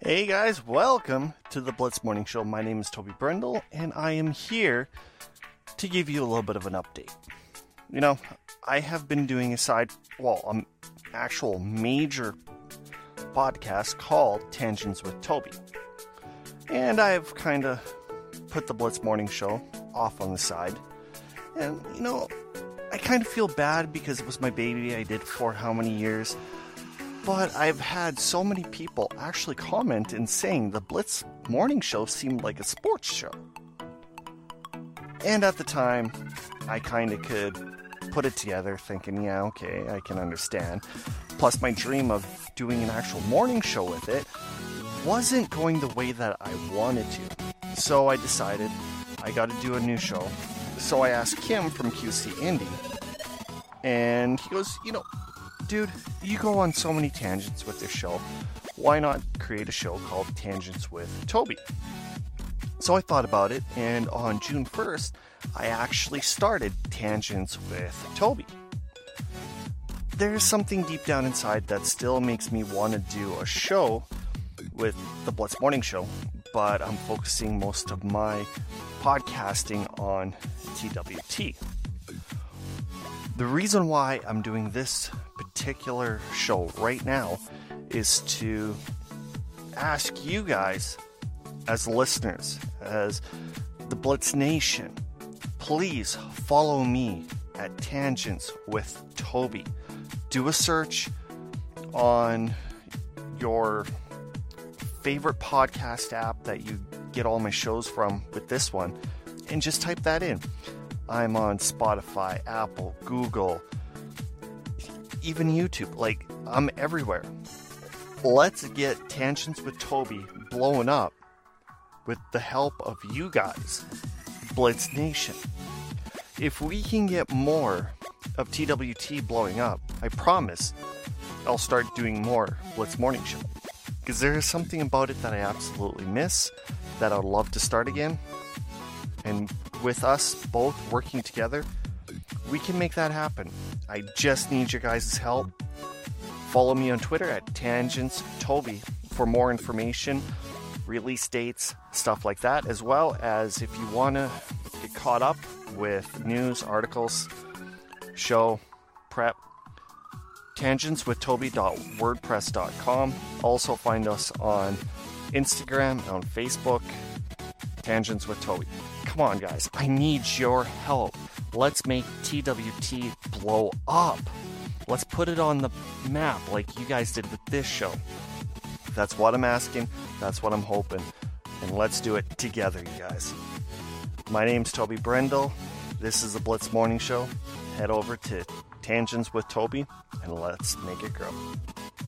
Hey guys, welcome to the Blitz Morning Show. My name is Toby Brendel, and I am here to give you a little bit of an update. You know, I have been doing a side, well, an actual major podcast called Tangents with Toby. And I've kind of put the Blitz Morning Show off on the side. And, you know, I kind of feel bad because it was my baby I did for how many years. But I've had so many people actually comment and saying the Blitz Morning Show seemed like a sports show. And at the time, I kind of could put it together thinking, yeah, okay, I can understand. Plus, my dream of doing an actual morning show with it wasn't going the way that I wanted to. So I decided I got to do a new show. So I asked Kim from QC Indie, and he goes, you know, dude, you go on so many tangents with this show. Why not create a show called Tangents with Toby? So I thought about it, and on June 1st, I actually started Tangents with Toby. There's something deep down inside that still makes me want to do a show with the Blitz Morning Show, but I'm focusing most of my podcasting on TWT. The reason why I'm doing this particular show right now is to ask you guys, as listeners, as the Blitz Nation, please follow me at Tangents with Toby. Do a search on your favorite podcast app that you get all my shows from with this one and just type that in. I'm on Spotify, Apple, Google, even YouTube. Like, I'm everywhere. Let's get Tangents with Toby blowing up with the help of you guys, Blitz Nation. If we can get more of TWT blowing up, I promise I'll start doing more Blitz Morning Show. Because there is something about it that I absolutely miss that I'd love to start again. And with us both working together, we can make that happen. I just need your guys' help. Follow me on Twitter at Tangents Toby for more information, release dates, stuff like that, as well as if you want to get caught up with news, articles, show, prep, tangentswithtoby.wordpress.com. Also find us on Instagram, on Facebook, Tangents with Toby. Come on, guys, I need your help. Let's make TWT blow up. Let's put it on the map like you guys did with this show. That's what I'm asking. That's what I'm hoping. And let's do it together, you guys. My name's Toby Brendel. This is the Blitz Morning Show. Head over to Tangents with Toby and let's make it grow.